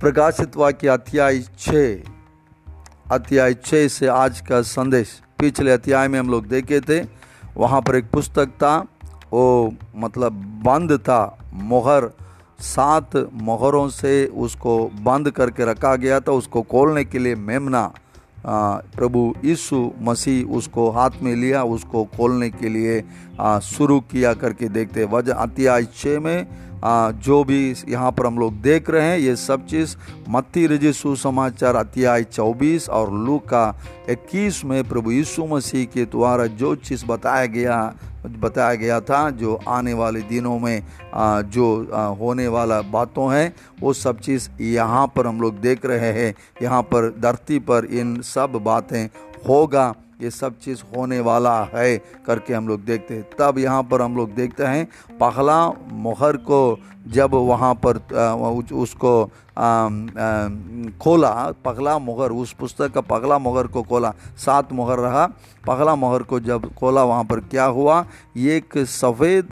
प्रकाशित वाक्य अध्याय छः। अध्याय छः से आज का संदेश। पिछले अध्याय में हम लोग देखे थे, वहाँ पर एक पुस्तक था, वो मतलब बंद था, मोहर। सात मोहरों से उसको बंद करके रखा गया था, उसको खोलने के लिए मेमना। प्रभु यीशु मसीह उसको हाथ में लिया उसको खोलने के लिए शुरू किया करके देखते वजह अतिया छः में आ, जो भी यहाँ पर हम लोग देख रहे हैं ये सब चीज़ मत्ती रज़ी सुसमाचार अतियाय चौबीस और लू का 21 में प्रभु यीशु मसीह के द्वारा जो चीज़ बताया गया बताया गया था जो आने वाले दिनों में जो होने वाला बातों हैं, वो सब चीज़ यहाँ पर हम लोग देख रहे हैं। यहाँ पर धरती पर इन सब बातें होगा। ये सब चीज़ होने वाला है करके हम लोग देखते हैं। तब यहाँ पर हम लोग देखते हैं, पहला मोहर को जब वहाँ पर उसको खोला पगला मोहर, उस पुस्तक का पगला मोहर को खोला, सात मोहर रहा। पगला मोहर को जब खोला, वहाँ पर क्या हुआ? एक सफ़ेद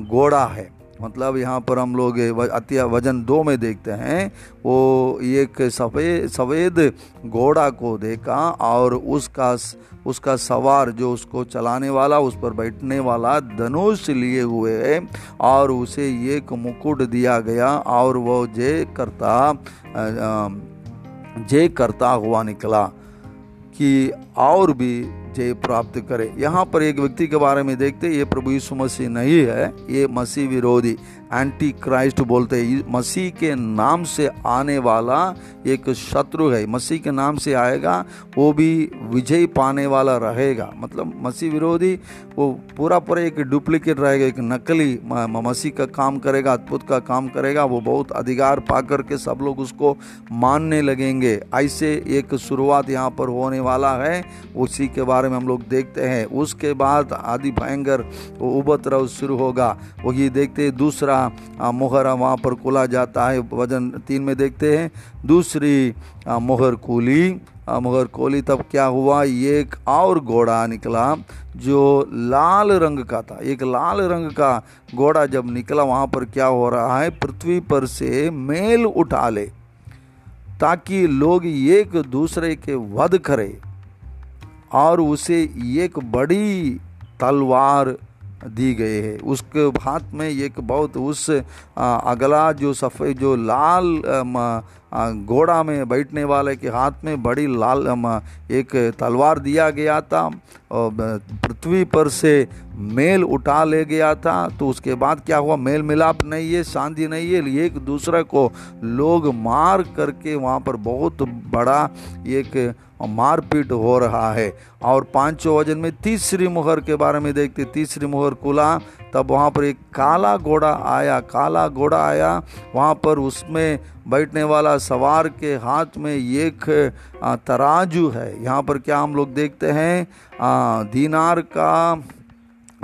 घोड़ा है। मतलब यहाँ पर हम लोग अत्या वज़न दो में देखते हैं। वो एक सफ़ेद सफ़ेद घोड़ा को देखा और उसका उसका सवार जो उसको चलाने वाला, उस पर बैठने वाला धनुष लिए हुए है और उसे एक मुकुट दिया गया और वो जय करता जय करता हुआ निकला कि और भी जय प्राप्त करे। यहाँ पर एक व्यक्ति के बारे में देखते ये प्रभु यीशु मसीह नहीं है, ये मसीह विरोधी एंटी क्राइस्ट बोलते हैं। मसीह के नाम से आने वाला एक शत्रु है, मसीह के नाम से आएगा, वो भी विजय पाने वाला रहेगा। मतलब मसीह विरोधी, वो पूरा पूरा एक डुप्लीकेट रहेगा, एक नकली मसीह का काम करेगा, अद्भुत का काम करेगा, वो बहुत अधिकार पा करके सब लोग उसको मानने लगेंगे। ऐसे एक शुरुआत यहाँ पर होने वाला है, उसी के बारे में हम लोग देखते हैं। उसके बाद आदि भयंकर वो उपद्रव शुरू होगा। वही देखते हैं, दूसरा मोहर वहाँ पर खोला जाता है। वज़न तीन में देखते हैं। दूसरी मोहर कूली। मोहर कोली तब क्या हुआ? एक और घोड़ा निकला जो लाल रंग का था। एक लाल रंग का घोड़ा जब निकला, वहाँ पर क्या हो रहा है? पृथ्वी पर से मेल उठा ले, ताकि लोग एक दूसरे के वध करें। और उसे एक बड़ी तलवार दी गई है। उसके हाथ में एक बहुत उस अगला जो सफ़ेद जो लाल घोड़ा में बैठने वाले के हाथ में बड़ी लाल एक तलवार दिया गया था और पृथ्वी पर से मेल उठा ले गया था। तो उसके बाद क्या हुआ? मेल मिलाप नहीं है, शांति नहीं है। एक दूसरे को लोग मार करके वहाँ पर बहुत बड़ा एक मारपीट हो रहा है। और पाँचों वज़न में तीसरी मुहर के बारे में देखते, तीसरी मुहर खुला तब वहाँ पर एक काला घोड़ा आया, काला घोड़ा आया, वहाँ पर उसमें बैठने वाला सवार के हाथ में एक तराजू है। यहाँ पर क्या हम लोग देखते हैं? दीनार का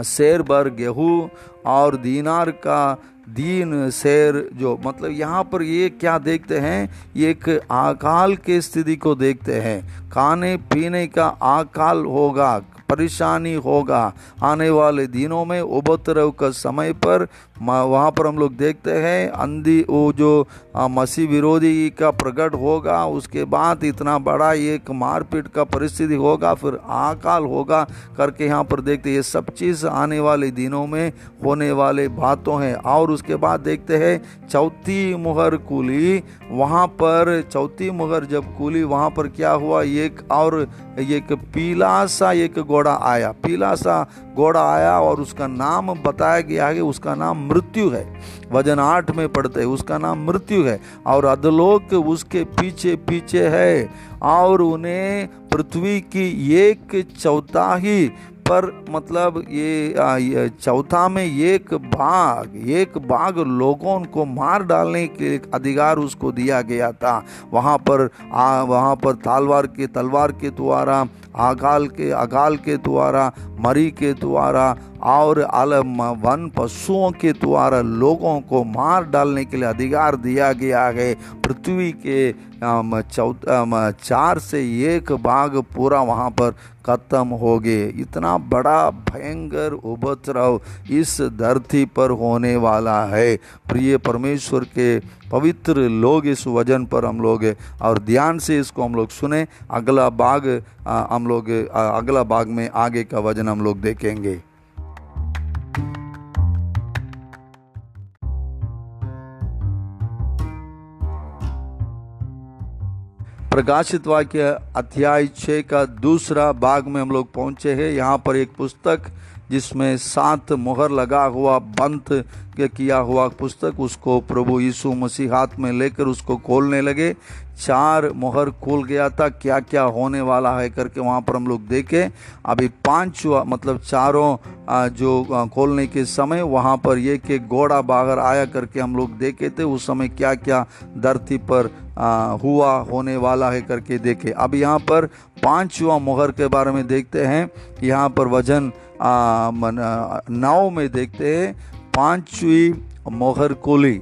शेर भर गेहूँ और दीनार का दीन शेर जो मतलब यहाँ पर ये क्या देखते हैं? ये एक अकाल के स्थिति को देखते हैं। खाने पीने का अकाल होगा परेशानी होगा। आने वाले दिनों में उपद्रव का समय पर वहाँ पर हम लोग देखते हैं, अंधी, वो जो मसीह विरोधी का प्रकट होगा, उसके बाद इतना बड़ा एक मारपीट का परिस्थिति होगा, फिर आकाल होगा करके यहाँ पर देखते ये सब चीज़ आने वाले दिनों में होने वाले बातों हैं। और उसके बाद देखते हैं, चौथी मुहर कुली, वहाँ पर, चौथी मुहर जब कुली, वहाँ पर क्या हुआ, एक और, एक पीला सा एक घोड़ा आया, पीला सा घोड़ा आया और उसका नाम बताया गया है उसका नाम मृत्यु है। वज़न आठ में पढ़ते हैं, उसका नाम मृत्यु है और अधलोक उसके पीछे पीछे है और उन्हें पृथ्वी की एक चौथाही पर मतलब ये चौथा में एक बाघ एक बाघ लोगों को मार डालने के अधिकार उसको दिया गया था। वहाँ पर आ, वहाँ पर तलवार के तलवार के द्वारा अकाल के अकाल के द्वारा मरी के द्वारा और अल वन पशुओं के द्वारा लोगों को मार डालने के लिए अधिकार दिया गया है। पृथ्वी के चार से एक भाग पूरा वहाँ पर खत्म हो गए। इतना बड़ा भयंकर उपद्रव इस धरती पर होने वाला है। प्रिय परमेश्वर के पवित्र लोग इस वज़न पर हम लोग, और ध्यान से इसको हम लोग सुने। अगला भाग हम लोग अगला भाग में आगे का वज़न हम लोग देखेंगे। प्रकाशित वाक्य अध्याय छः का दूसरा भाग में हम लोग पहुँचे हैं। यहाँ पर एक पुस्तक जिसमें सात मोहर लगा हुआ बंथ के किया हुआ पुस्तक, उसको प्रभु यीशु मसीह हाथ में लेकर उसको खोलने लगे। चार मोहर खोल गया था क्या क्या होने वाला है करके वहाँ पर हम लोग देखे। अभी पाँच मतलब चारों जो खोलने के समय वहाँ पर ये के घोड़ा बाहर आया करके हम लोग देखे थे, उस समय क्या क्या धरती पर हुआ, होने वाला है करके देखे। अब यहाँ पर पांचवा मोहर के बारे में देखते हैं, यहाँ पर वज़न नौ में देखते हैं पांचवी मोहर कोली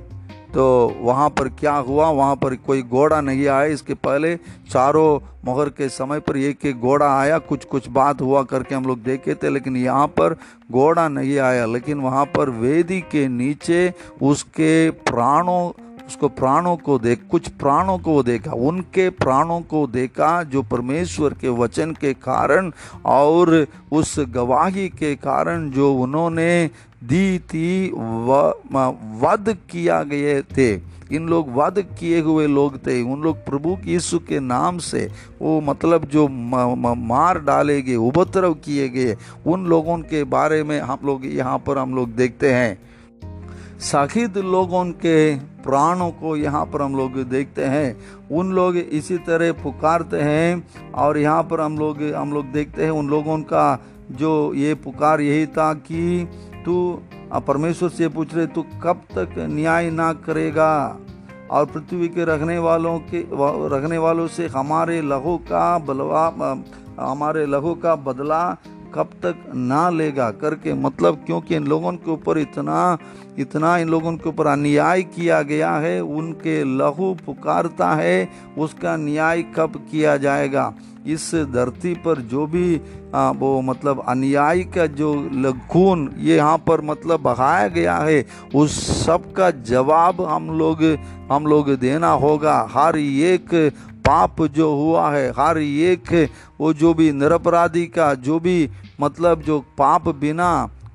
तो वहाँ पर क्या हुआ? वहाँ पर कोई घोड़ा नहीं आया। इसके पहले चारों मोहर के समय पर एक एक घोड़ा आया। कुछ कुछ बात हुआ करके हम लोग देखे थे, लेकिन यहाँ पर घोड़ा नहीं आया। लेकिन वहाँ पर वेदी के नीचे उसके प्राणों, उसको प्राणों को देख, कुछ प्राणों को देखा। उनके प्राणों को देखा जो परमेश्वर के वचन के कारण और उस गवाही के कारण जो उन्होंने दी थी वध किया गए थे। इन लोग वध किए हुए लोग थे। उन लोग प्रभु यीशु के नाम से वो मतलब जो मार डाले गए, उपद्रव किए गए, उन लोगों के बारे में हम लोग यहाँ पर हम लोग देखते हैं। साखिद लोगों के प्राणों को यहाँ पर हम लोग देखते हैं। उन लोग इसी तरह पुकारते हैं और यहाँ पर हम लोग हम लोग देखते हैं उन लोगों का जो ये पुकार यही था कि तू परमेश्वर से पूछ रहे, तू कब तक न्याय ना करेगा? और पृथ्वी के रखने वालों के रखने वालों से हमारे लहू का बलवा हमारे लहू का बदला कब तक ना लेगा? करके मतलब क्योंकि इन लोगों के ऊपर इतना इतना इन लोगों के ऊपर अन्याय किया गया है, उनके लहू पुकारता है, उसका न्याय कब किया जाएगा? इस धरती पर जो भी आ, वो मतलब अन्याय का जो खून ये यहाँ पर मतलब बहाया गया है उस सब का जवाब हम लोग हम लोग देना होगा। हर एक पाप जो हुआ है हर एक वो जो भी निरपराधी का जो भी मतलब जो पाप बिना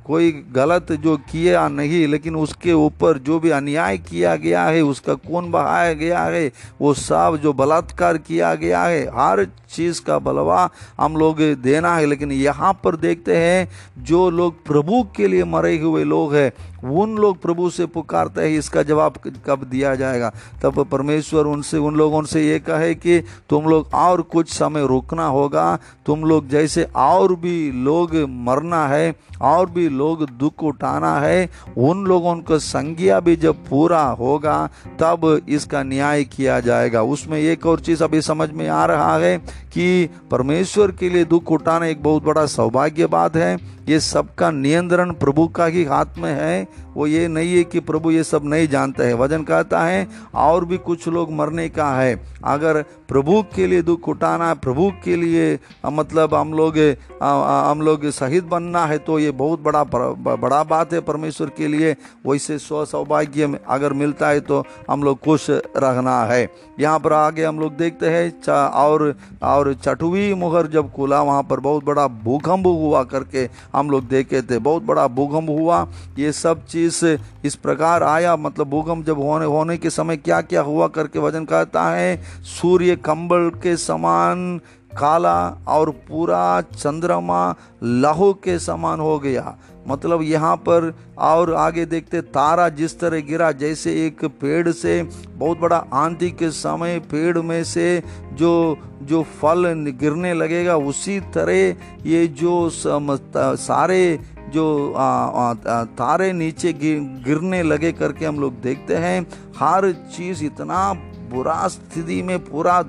कोई गलत जो किया नहीं, लेकिन उसके ऊपर जो भी अन्याय किया गया है, उसका कौन बहाया गया है, वो सब जो बलात्कार किया गया है, हर चीज़ का बलवा हम लोग देना है। लेकिन यहाँ पर देखते हैं, जो लोग प्रभु के लिए मरे हुए लोग हैं, उन लोग प्रभु से पुकारते हैं, इसका जवाब कब दिया जाएगा? तब परमेश्वर उनसे, उन लोगों से ये कहे कि तुम लोग और कुछ समय रुकना होगा, तुम लोग जैसे और भी लोग मरना है, और भी लोग दुख उठाना है, उन लोगों का संज्ञा भी जब पूरा होगा, तब इसका न्याय किया जाएगा। उसमें एक और चीज़ अभी समझ में आ रहा है कि परमेश्वर के लिए दुख उठाना एक बहुत बड़ा सौभाग्य बात है। ये सबका नियंत्रण प्रभु का ही हाथ में है। वो ये नहीं है कि प्रभु ये सब नहीं जानते हैं। वज़न कहता है, और भी कुछ लोग मरने का है। अगर प्रभु के लिए दुख उठाना प्रभु के लिए मतलब हम लोग हम लोग शहीद बनना है तो ये बहुत बड़ा बड़ा बात है परमेश्वर के लिए। वैसे स्व सौभाग्य अगर मिलता है तो हम लोग खुश रहना है। यहाँ पर आगे हम लोग देखते हैं और और चटवी मुहर जब खुला, वहाँ पर बहुत बड़ा भूकंप हुआ करके हम लोग देखे थे। बहुत बड़ा भूकंप हुआ। ये सब चीज़ इस प्रकार आया। मतलब भूकंप जब होने होने के समय क्या क्या हुआ करके वज़न कहता है, सूर्य कंबल के समान काला और पूरा चंद्रमा लहू के समान हो गया। मतलब यहाँ पर और आगे देखते तारा जिस तरह गिरा जैसे एक पेड़ से बहुत बड़ा आंधी के समय पेड़ में से जो जो फल गिरने लगेगा उसी तरह ये जो सारे जो आ, आ, आ, तारे नीचे गिर, गिरने लगे करके हम लोग देखते हैं हर चीज़ इतना बुरा स्थिति में पूरा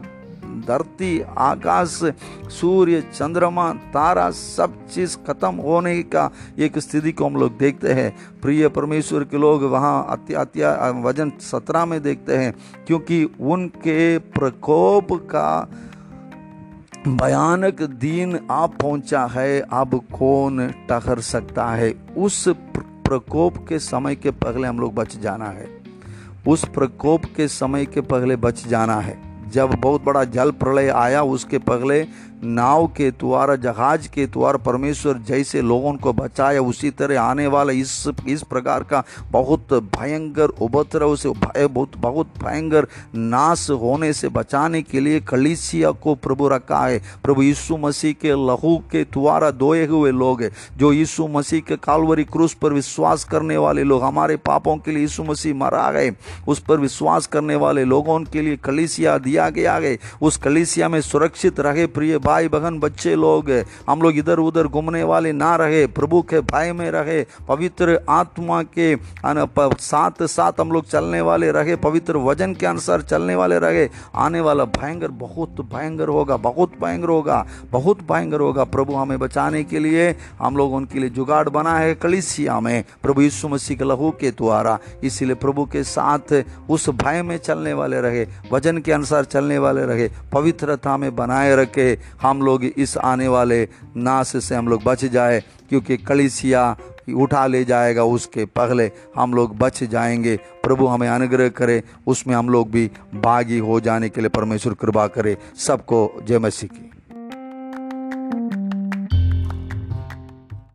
धरती, आकाश, सूर्य, चंद्रमा, तारा, सब चीज़ खत्म होने का एक स्थिति को हम लोग देखते हैं। प्रिय परमेश्वर के लोग वहाँ अत्या वज़न सत्रह में देखते हैं, क्योंकि उनके प्रकोप का भयानक दिन आप पहुँचा है, अब कौन टहर सकता है? उस प्रकोप के समय के पहले हम लोग बच जाना है। उस प्रकोप के समय के पहले बच जाना है। जब बहुत बड़ा जल प्रलय आया उसके पहले नाव के द्वारा, जहाज़ के द्वारा परमेश्वर जैसे लोगों को बचाया, उसी तरह आने वाला इस इस प्रकार का बहुत भयंकर उपद्रव से, भय, बहुत बहुत भयंकर नाश होने से बचाने के लिए कलिसिया को प्रभु रखा है। प्रभु यीशु मसीह के लहू के द्वारा दोए हुए लोग हैं, जो यीशु मसीह के कालवरी क्रूस पर विश्वास करने वाले लोग, हमारे पापों के लिए यीशु मसीह मरा गए। उस पर विश्वास करने वाले लोगों के लिए कलिसिया दिया गया है। उस कलिसिया में सुरक्षित रहे, प्रिय भाई बहन, बच्चे लोग, हम लोग इधर उधर घूमने वाले ना रहे, प्रभु के भय में रहे, पवित्र आत्मा के साथ साथ हम लोग चलने वाले रहे, पवित्र वज़न के अनुसार चलने वाले रहे, आने वाला भयंकर, बहुत भयंकर होगा, बहुत भयंकर होगा, बहुत भयंकर होगा। प्रभु हमें बचाने के लिए हम लोग उनके लिए जुगाड़ बना है कलिसिया में। प्रभु यीशु मसीह के लहू के द्वारा, इसीलिए प्रभु के साथ उस भय में चलने वाले रहे वज़न के अनुसार चलने वाले रहे, पवित्रता में बनाए रखे हम लोग इस आने वाले नाश से हम लोग बच जाए, क्योंकि कलिसिया उठा ले जाएगा उसके पहले हम लोग बच जाएँगे। प्रभु हमें अनुग्रह करे, उसमें हम लोग भी भागी हो जाने के लिए परमेश्वर कृपा करे। सबको जय मसीह की।